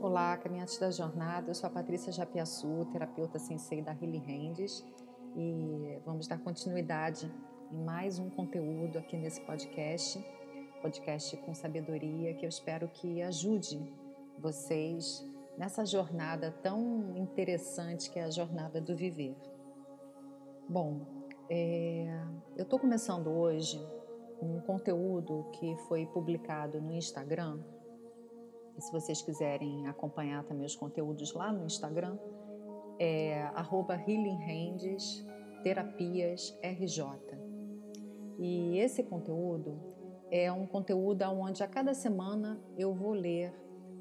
Olá, caminhantes da jornada. Eu sou a Patrícia Japiaçu, terapeuta sensei da Healing Hands, e vamos dar continuidade em mais um conteúdo aqui nesse podcast, podcast com sabedoria, que eu espero que ajude vocês nessa jornada tão interessante que é a jornada do viver. Bom, é, eu estou começando hoje um conteúdo que foi publicado no Instagram. E se vocês quiserem acompanhar também os conteúdos lá no Instagram, é arroba Healing Hands Terapias RJ. E esse conteúdo é um conteúdo onde a cada semana eu vou ler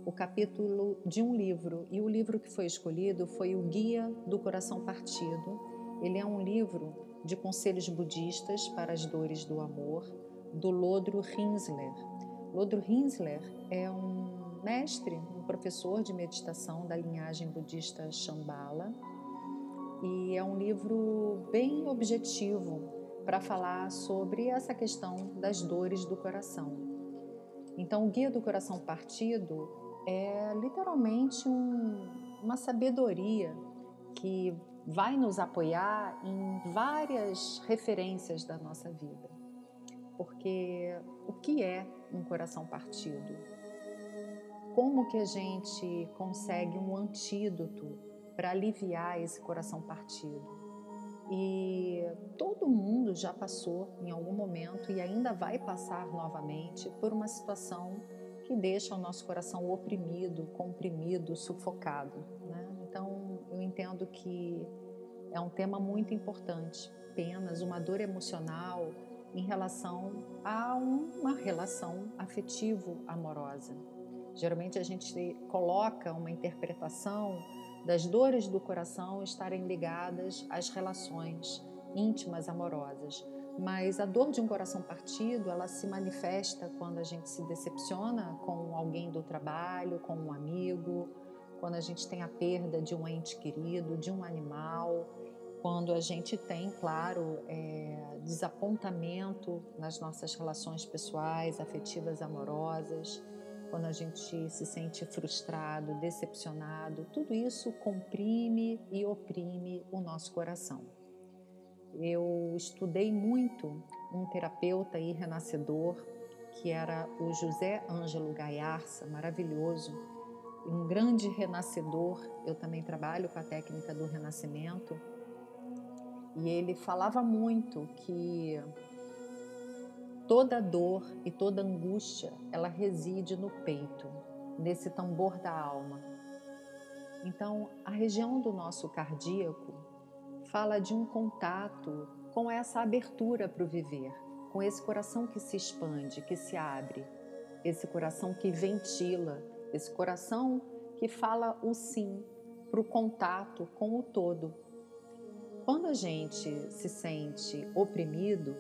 o capítulo de um livro. E o livro que foi escolhido foi o Guia do Coração Partido, ele é um livro de conselhos budistas para as dores do amor, do Lodro Rinsler. Lodro Rinsler é um mestre, um professor de meditação da linhagem budista Shambhala, e é um livro bem objetivo para falar sobre essa questão das dores do coração. Então, o Guia do Coração Partido é literalmente um, uma sabedoria que vai nos apoiar em várias referências da nossa vida. Porque o que é um coração partido? Como que a gente consegue um antídoto para aliviar esse coração partido? E todo mundo já passou em algum momento e ainda vai passar novamente por uma situação que deixa o nosso coração oprimido, comprimido, sufocado. Né? Entendo que é um tema muito importante. Apenas uma dor emocional em relação a uma relação afetivo-amorosa. Geralmente a gente coloca uma interpretação das dores do coração estarem ligadas às relações íntimas amorosas. Mas a dor de um coração partido, ela se manifesta quando a gente se decepciona com alguém do trabalho, com um amigo, quando a gente tem a perda de um ente querido, de um animal, quando a gente tem, claro, é, desapontamento nas nossas relações pessoais, afetivas, amorosas, quando a gente se sente frustrado, decepcionado, tudo isso comprime e oprime o nosso coração. Eu estudei muito um terapeuta e renascedor que era o José Ângelo Gaiarsa, maravilhoso, um grande renascedor. Eu também trabalho com a técnica do renascimento. E ele falava muito que toda dor e toda angústia, ela reside no peito, nesse tambor da alma. Então, a região do nosso cardíaco fala de um contato com essa abertura para o viver, com esse coração que se expande, que se abre, esse coração que ventila, esse coração que fala o sim para o contato com o todo. Quando a gente se sente oprimido,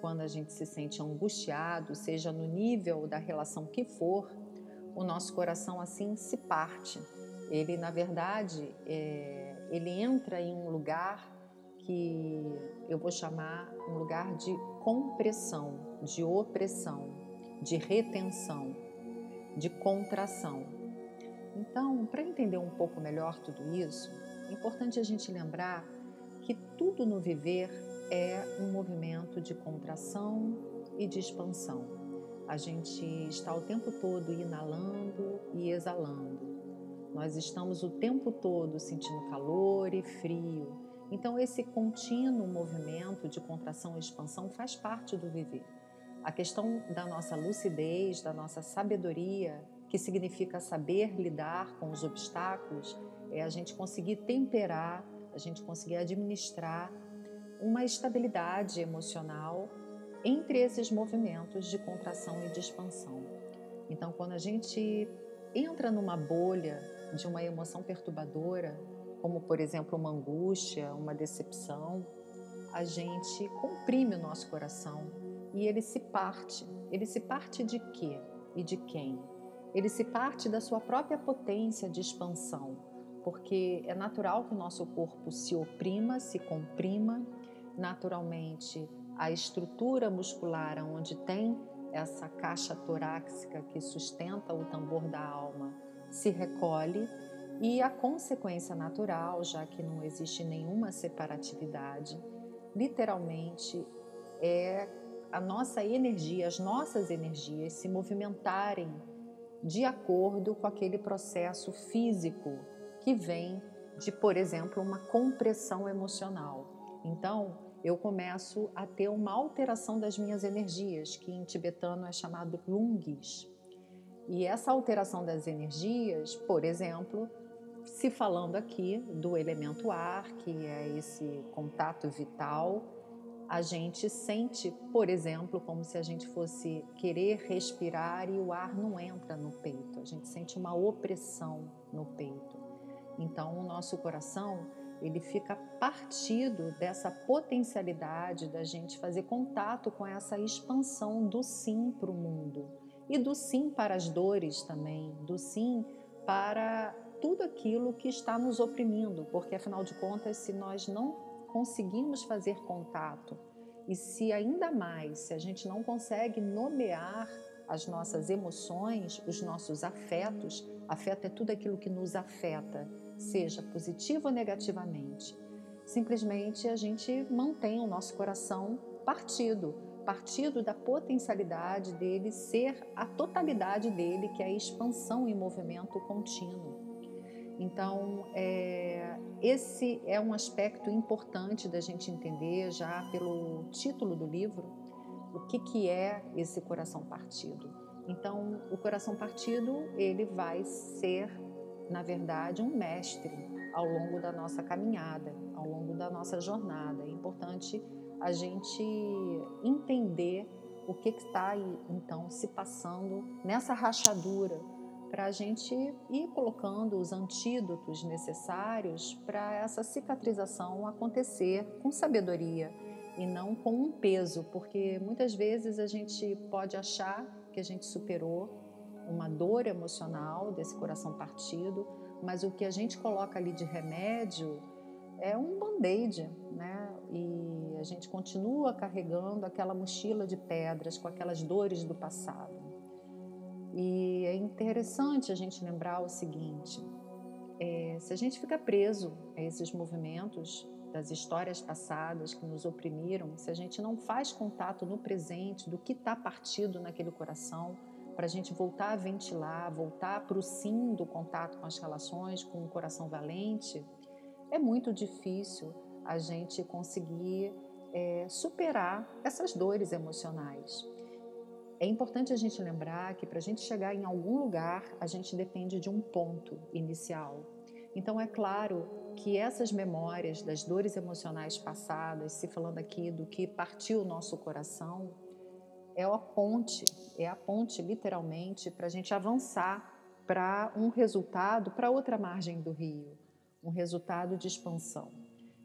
quando a gente se sente angustiado, seja no nível da relação que for, o nosso coração assim se parte. Ele, na verdade, é, ele entra em um lugar que eu vou chamar um lugar de compressão, de opressão, de retenção, de contração. Então, para entender um pouco melhor tudo isso, é importante a gente lembrar que tudo no viver é um movimento de contração e de expansão. A gente está o tempo todo inalando e exalando. Nós estamos o tempo todo sentindo calor e frio. Então, esse contínuo movimento de contração e expansão faz parte do viver. A questão da nossa lucidez, da nossa sabedoria que significa saber lidar com os obstáculos, é a gente conseguir temperar, a gente conseguir administrar uma estabilidade emocional entre esses movimentos de contração e de expansão. Então, quando a gente entra numa bolha de uma emoção perturbadora, como por exemplo uma angústia, uma decepção, a gente comprime o nosso coração e ele se parte. Ele se parte de quê e de quem? ele se parte da sua própria potência de expansão, porque é natural que o nosso corpo se oprima, se comprima, naturalmente a estrutura muscular onde tem essa caixa torácica que sustenta o tambor da alma se recolhe e a consequência natural, já que não existe nenhuma separatividade, literalmente é a nossa energia, as nossas energias se movimentarem de acordo com aquele processo físico que vem de, por exemplo, uma compressão emocional. Então, eu começo a ter uma alteração das minhas energias, que em tibetano é chamado lungis. E essa alteração das energias, por exemplo, se falando aqui do elemento ar, que é esse contato vital, a gente sente, por exemplo, como se a gente fosse querer respirar e o ar não entra no peito. A gente sente uma opressão no peito. Então, o nosso coração ele fica partido dessa potencialidade da gente fazer contato com essa expansão do sim para o mundo e do sim para as dores também, do sim para tudo aquilo que está nos oprimindo, porque afinal de contas, se nós não conseguimos fazer contato e se ainda mais, se a gente não consegue nomear as nossas emoções, os nossos afetos, afeto é tudo aquilo que nos afeta, seja positivo ou negativamente. Simplesmente a gente mantém o nosso coração partido, partido da potencialidade dele ser a totalidade dele, que é a expansão em movimento contínuo. Então, é, esse é um aspecto importante da gente entender já pelo título do livro, o que, que é esse coração partido. Então, o coração partido, ele vai ser, na verdade, um mestre ao longo da nossa caminhada, ao longo da nossa jornada. É importante a gente entender o que está então, se passando nessa rachadura para a gente ir colocando os antídotos necessários para essa cicatrização acontecer com sabedoria e não com um peso, porque muitas vezes a gente pode achar que a gente superou uma dor emocional desse coração partido, mas o que a gente coloca ali de remédio é um band-aid, né? E a gente continua carregando aquela mochila de pedras com aquelas dores do passado. E é interessante a gente lembrar o seguinte: é, se a gente fica preso a esses movimentos das histórias passadas que nos oprimiram, se a gente não faz contato no presente do que está partido naquele coração, para a gente voltar a ventilar, voltar para o sim do contato com as relações, com o coração valente, é muito difícil a gente conseguir é, superar essas dores emocionais. É importante a gente lembrar que para a gente chegar em algum lugar, a gente depende de um ponto inicial. Então, é claro que essas memórias das dores emocionais passadas, se falando aqui do que partiu o nosso coração, é a ponte, é a ponte literalmente para a gente avançar para um resultado para outra margem do rio, um resultado de expansão.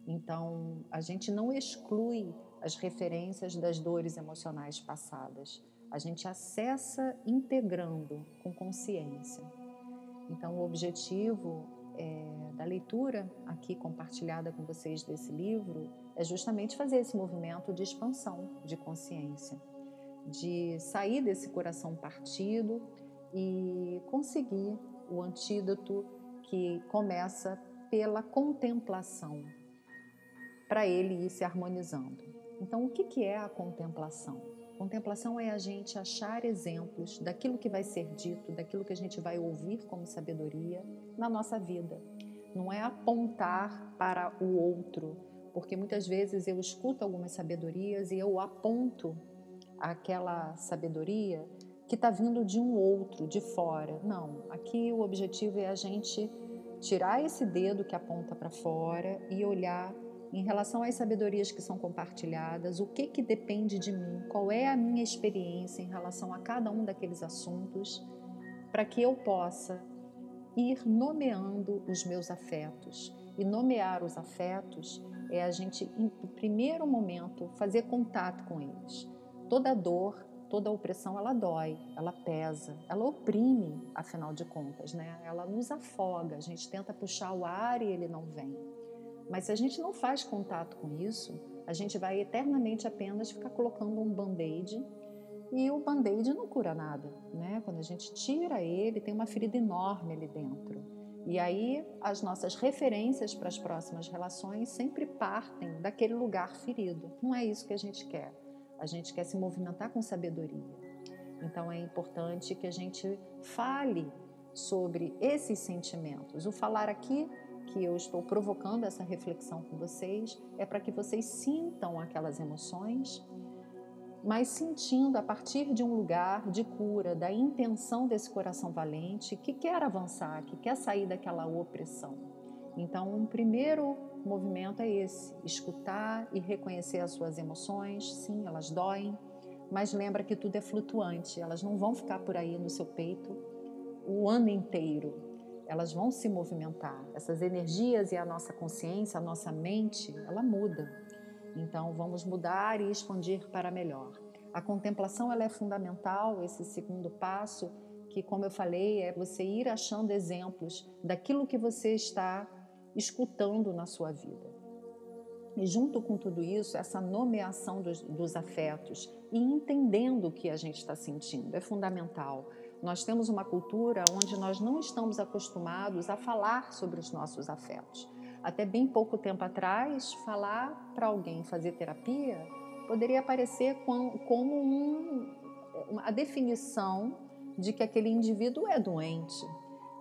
Então, a gente não exclui as referências das dores emocionais passadas a gente acessa integrando com consciência. Então, o objetivo é, da leitura aqui compartilhada com vocês desse livro é justamente fazer esse movimento de expansão de consciência, de sair desse coração partido e conseguir o antídoto que começa pela contemplação, para ele ir se harmonizando. Então, o que é a contemplação? Contemplação é a gente achar exemplos daquilo que vai ser dito, daquilo que a gente vai ouvir como sabedoria na nossa vida. Não é apontar para o outro, porque muitas vezes eu escuto algumas sabedorias e eu aponto aquela sabedoria que está vindo de um outro, de fora. Não, aqui o objetivo é a gente tirar esse dedo que aponta para fora e olhar em relação às sabedorias que são compartilhadas, o que que depende de mim, qual é a minha experiência em relação a cada um daqueles assuntos, para que eu possa ir nomeando os meus afetos. E nomear os afetos é a gente, no primeiro momento, fazer contato com eles. Toda dor, toda opressão, ela dói, ela pesa, ela oprime, afinal de contas, né? Ela nos afoga, a gente tenta puxar o ar e ele não vem. Mas se a gente não faz contato com isso, A gente vai eternamente apenas ficar colocando um band-aid e o band-aid não cura nada, né? Quando a gente tira ele, tem uma ferida enorme ali dentro. E aí as nossas referências para as próximas relações sempre partem daquele lugar ferido. Não é isso que a gente quer. A gente quer se movimentar com sabedoria. Então é importante que a gente fale sobre esses sentimentos. O falar aqui que eu estou provocando essa reflexão com vocês é para que vocês sintam aquelas emoções mas sentindo a partir de um lugar de cura, da intenção desse coração valente que quer avançar, que quer sair daquela opressão. Então, um primeiro movimento é esse: escutar e reconhecer as suas emoções. Sim, elas doem, mas lembra que tudo é flutuante, elas não vão ficar por aí no seu peito o ano inteiro. Elas vão se movimentar. Essas energias e a nossa consciência, a nossa mente, ela muda. Então, vamos mudar e expandir para melhor. A contemplação ela é fundamental, esse segundo passo, que, como eu falei, é você ir achando exemplos daquilo que você está escutando na sua vida. E junto com tudo isso, essa nomeação dos, dos afetos e entendendo o que a gente está sentindo é fundamental. Nós temos uma cultura onde nós não estamos acostumados a falar sobre os nossos afetos até bem pouco tempo atrás, falar para alguém fazer terapia poderia parecer como um, a definição de que aquele indivíduo é doente.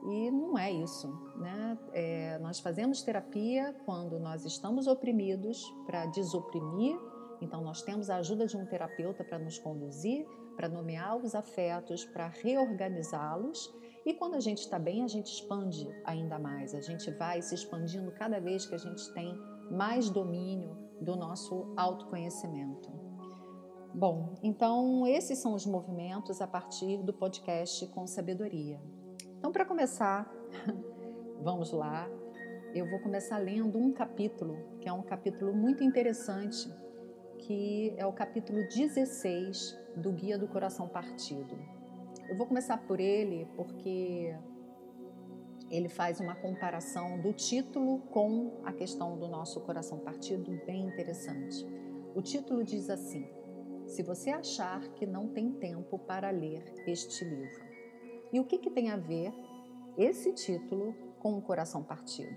E não é isso. Né? É, nós fazemos terapia quando nós estamos oprimidos para desoprimir, então nós temos a ajuda de um terapeuta para nos conduzir, para nomear os afetos, para reorganizá-los e quando a gente está bem, a gente expande ainda mais, a gente vai se expandindo cada vez que a gente tem mais domínio do nosso autoconhecimento. Bom, então esses são os movimentos a partir do podcast com sabedoria. Então, para começar, vamos lá. Eu vou começar lendo um capítulo, que é um capítulo muito interessante, que é o capítulo 16 do Guia do Coração Partido. Eu vou começar por ele porque ele faz uma comparação do título com a questão do nosso coração partido bem interessante. O título diz assim: Se você achar que não tem tempo para ler este livro. E o que, que tem a ver esse título com o coração partido?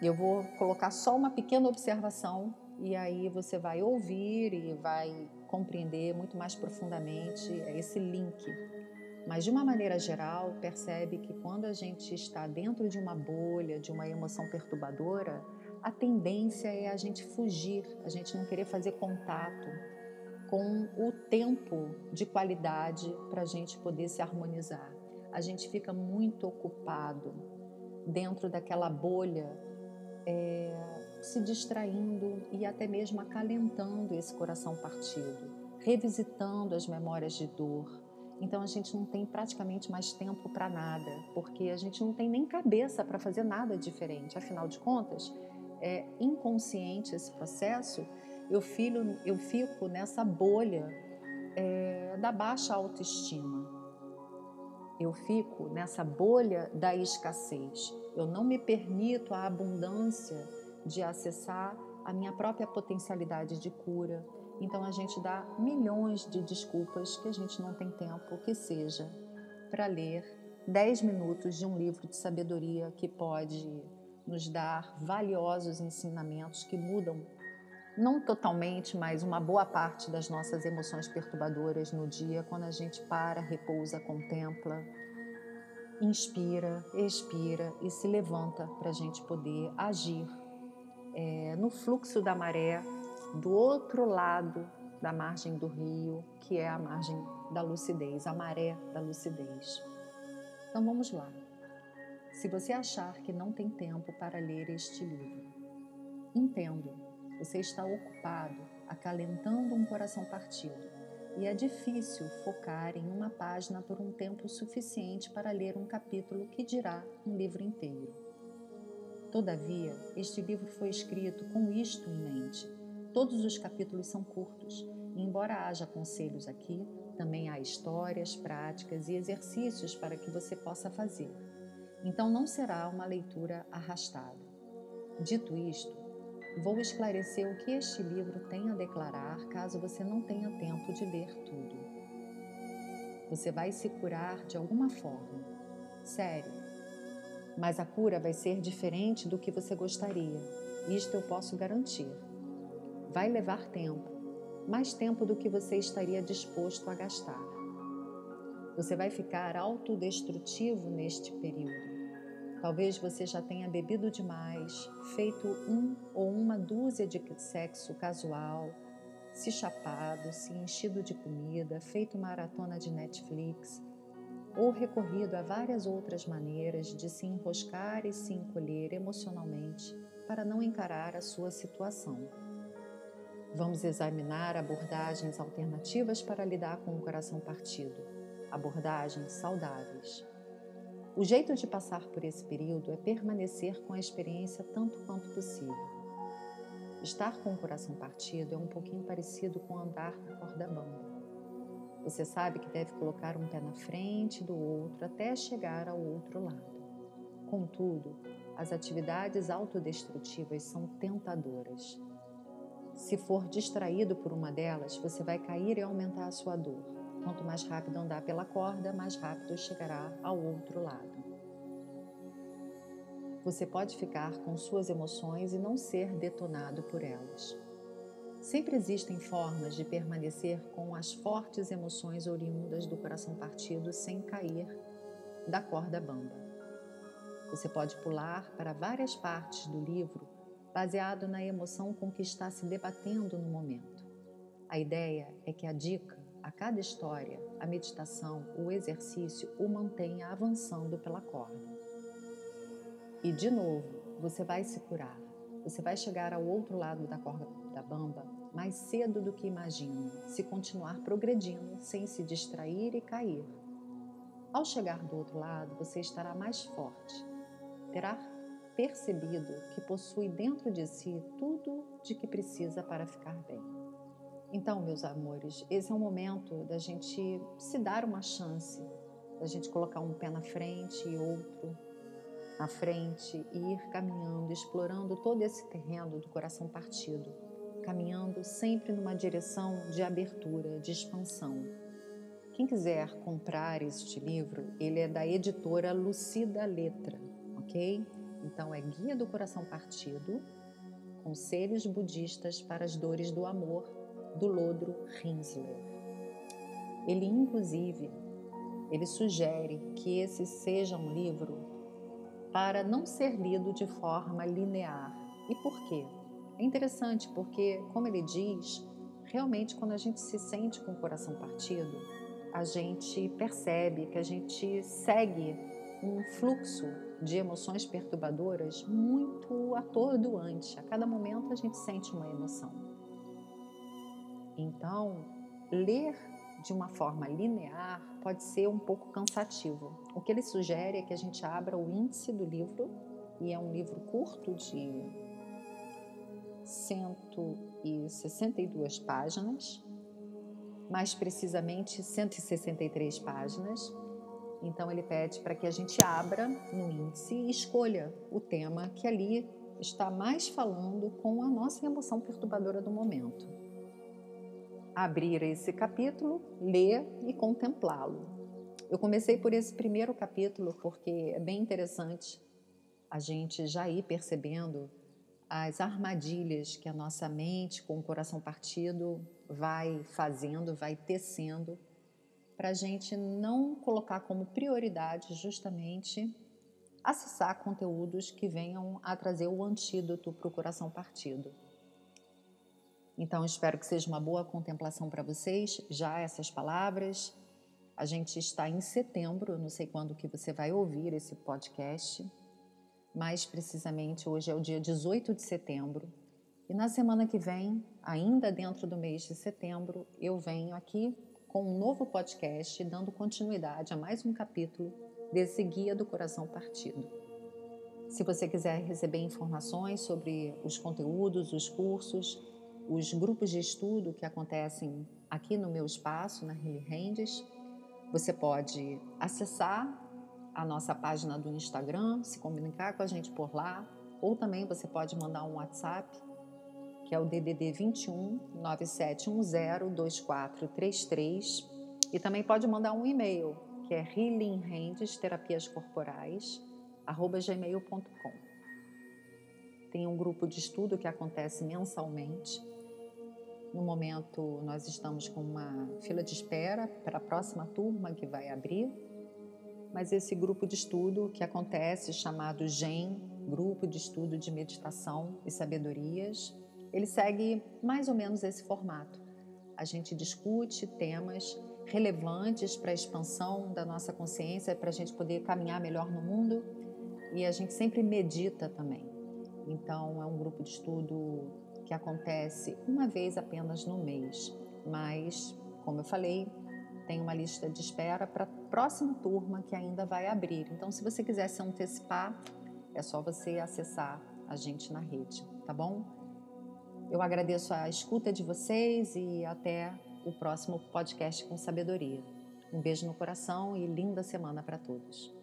Eu vou colocar só uma pequena observação e aí você vai ouvir e vai compreender muito mais profundamente esse link. Mas de uma maneira geral, percebe que quando a gente está dentro de uma bolha, de uma emoção perturbadora, a tendência é a gente fugir, a gente não querer fazer contato com o tempo de qualidade para a gente poder se harmonizar. A gente fica muito ocupado dentro daquela bolha. É, se distraindo e até mesmo acalentando esse coração partido, revisitando as memórias de dor. Então a gente não tem praticamente mais tempo para nada, porque a gente não tem nem cabeça para fazer nada diferente. Afinal de contas, é inconsciente esse processo. Eu, filho, eu fico nessa bolha é, da baixa autoestima. Eu fico nessa bolha da escassez. Eu não me permito a abundância de acessar a minha própria potencialidade de cura. Então a gente dá milhões de desculpas que a gente não tem tempo, que seja para ler 10 minutos de um livro de sabedoria que pode nos dar valiosos ensinamentos que mudam não totalmente, mas uma boa parte das nossas emoções perturbadoras no dia, quando a gente para, repousa, contempla, inspira, expira e se levanta para a gente poder agir é, no fluxo da maré do outro lado da margem do rio, que é a margem da lucidez, a maré da lucidez. Então vamos lá. Se você achar que não tem tempo para ler este livro, entendo, você está ocupado acalentando um coração partido e é difícil focar em uma página por um tempo suficiente para ler um capítulo que dirá um livro inteiro. Todavia, este livro foi escrito com isto em mente. Todos os capítulos são curtos, e embora haja conselhos aqui, também há histórias, práticas e exercícios para que você possa fazer. Então não será uma leitura arrastada. Dito isto, vou esclarecer o que este livro tem a declarar caso você não tenha tempo de ler tudo. Você vai se curar de alguma forma, sério. Mas a cura vai ser diferente do que você gostaria, isto eu posso garantir. Vai levar tempo, mais tempo do que você estaria disposto a gastar. Você vai ficar autodestrutivo neste período. Talvez você já tenha bebido demais, feito um ou uma dúzia de sexo casual, se chapado, se enchido de comida, feito maratona de Netflix, ou recorrido a várias outras maneiras de se enroscar e se encolher emocionalmente para não encarar a sua situação. Vamos examinar abordagens alternativas para lidar com o coração partido, abordagens saudáveis. O jeito de passar por esse período é permanecer com a experiência tanto quanto possível. Estar com o coração partido é um pouquinho parecido com andar na corda bamba. Você sabe que deve colocar um pé na frente do outro até chegar ao outro lado. Contudo, as atividades autodestrutivas são tentadoras. Se for distraído por uma delas, você vai cair e aumentar a sua dor. Quanto mais rápido andar pela corda, mais rápido chegará ao outro lado. Você pode ficar com suas emoções e não ser detonado por elas. Sempre existem formas de permanecer com as fortes emoções oriundas do coração partido sem cair da corda bamba. Você pode pular para várias partes do livro baseado na emoção com que está se debatendo no momento. A ideia é que a dica a cada história, a meditação, o exercício o mantenha avançando pela corda. E de novo, você vai se curar. Você vai chegar ao outro lado da corda da bamba mais cedo do que imagina, se continuar progredindo sem se distrair e cair. Ao chegar do outro lado, você estará mais forte. Terá percebido que possui dentro de si tudo de que precisa para ficar bem. Então, meus amores, esse é o momento da gente se dar uma chance, da gente colocar um pé na frente e outro na frente e ir caminhando, explorando todo esse terreno do coração partido, caminhando sempre numa direção de abertura, de expansão. Quem quiser comprar este livro, ele é da editora Lucida Letra, ok? Então é Guia do Coração Partido, Conselhos Budistas para as Dores do Amor do Lodro Rinsler. Ele, inclusive, ele sugere que esse seja um livro para não ser lido de forma linear. E por quê? É interessante porque, como ele diz, realmente quando a gente se sente com o coração partido, a gente percebe que a gente segue um fluxo de emoções perturbadoras muito atordoante. A cada momento a gente sente uma emoção. Então, ler de uma forma linear pode ser um pouco cansativo. O que ele sugere é que a gente abra o índice do livro, e é um livro curto de 162 páginas, mais precisamente 163 páginas. Então ele pede para que a gente abra no índice e escolha o tema que ali está mais falando com a nossa emoção perturbadora do momento abrir esse capítulo, ler e contemplá-lo. Eu comecei por esse primeiro capítulo porque é bem interessante a gente já ir percebendo as armadilhas que a nossa mente, com o coração partido, vai fazendo, vai tecendo, para a gente não colocar como prioridade justamente acessar conteúdos que venham a trazer o antídoto para o coração partido. Então, espero que seja uma boa contemplação para vocês, já essas palavras. A gente está em setembro, não sei quando que você vai ouvir esse podcast, mais precisamente hoje é o dia 18 de setembro. E na semana que vem, ainda dentro do mês de setembro, eu venho aqui com um novo podcast dando continuidade a mais um capítulo desse Guia do Coração Partido. Se você quiser receber informações sobre os conteúdos, os cursos, os grupos de estudo que acontecem aqui no meu espaço, na Riley Rendes. Você pode acessar a nossa página do Instagram, se comunicar com a gente por lá, ou também você pode mandar um WhatsApp que é o DDD 21 9710 2433. E também pode mandar um e-mail, que é Healing Hands Terapias Corporais, arroba gmail.com. Tem um grupo de estudo que acontece mensalmente. No momento, nós estamos com uma fila de espera para a próxima turma que vai abrir. Mas esse grupo de estudo que acontece, chamado GEM, Grupo de Estudo de Meditação e Sabedorias, ele segue mais ou menos esse formato. A gente discute temas relevantes para a expansão da nossa consciência, para a gente poder caminhar melhor no mundo e a gente sempre medita também. Então, é um grupo de estudo que acontece uma vez apenas no mês, mas, como eu falei, tem uma lista de espera para próxima turma que ainda vai abrir. Então, se você quiser se antecipar, é só você acessar a gente na rede, tá bom? Eu agradeço a escuta de vocês e até o próximo podcast com sabedoria. Um beijo no coração e linda semana para todos.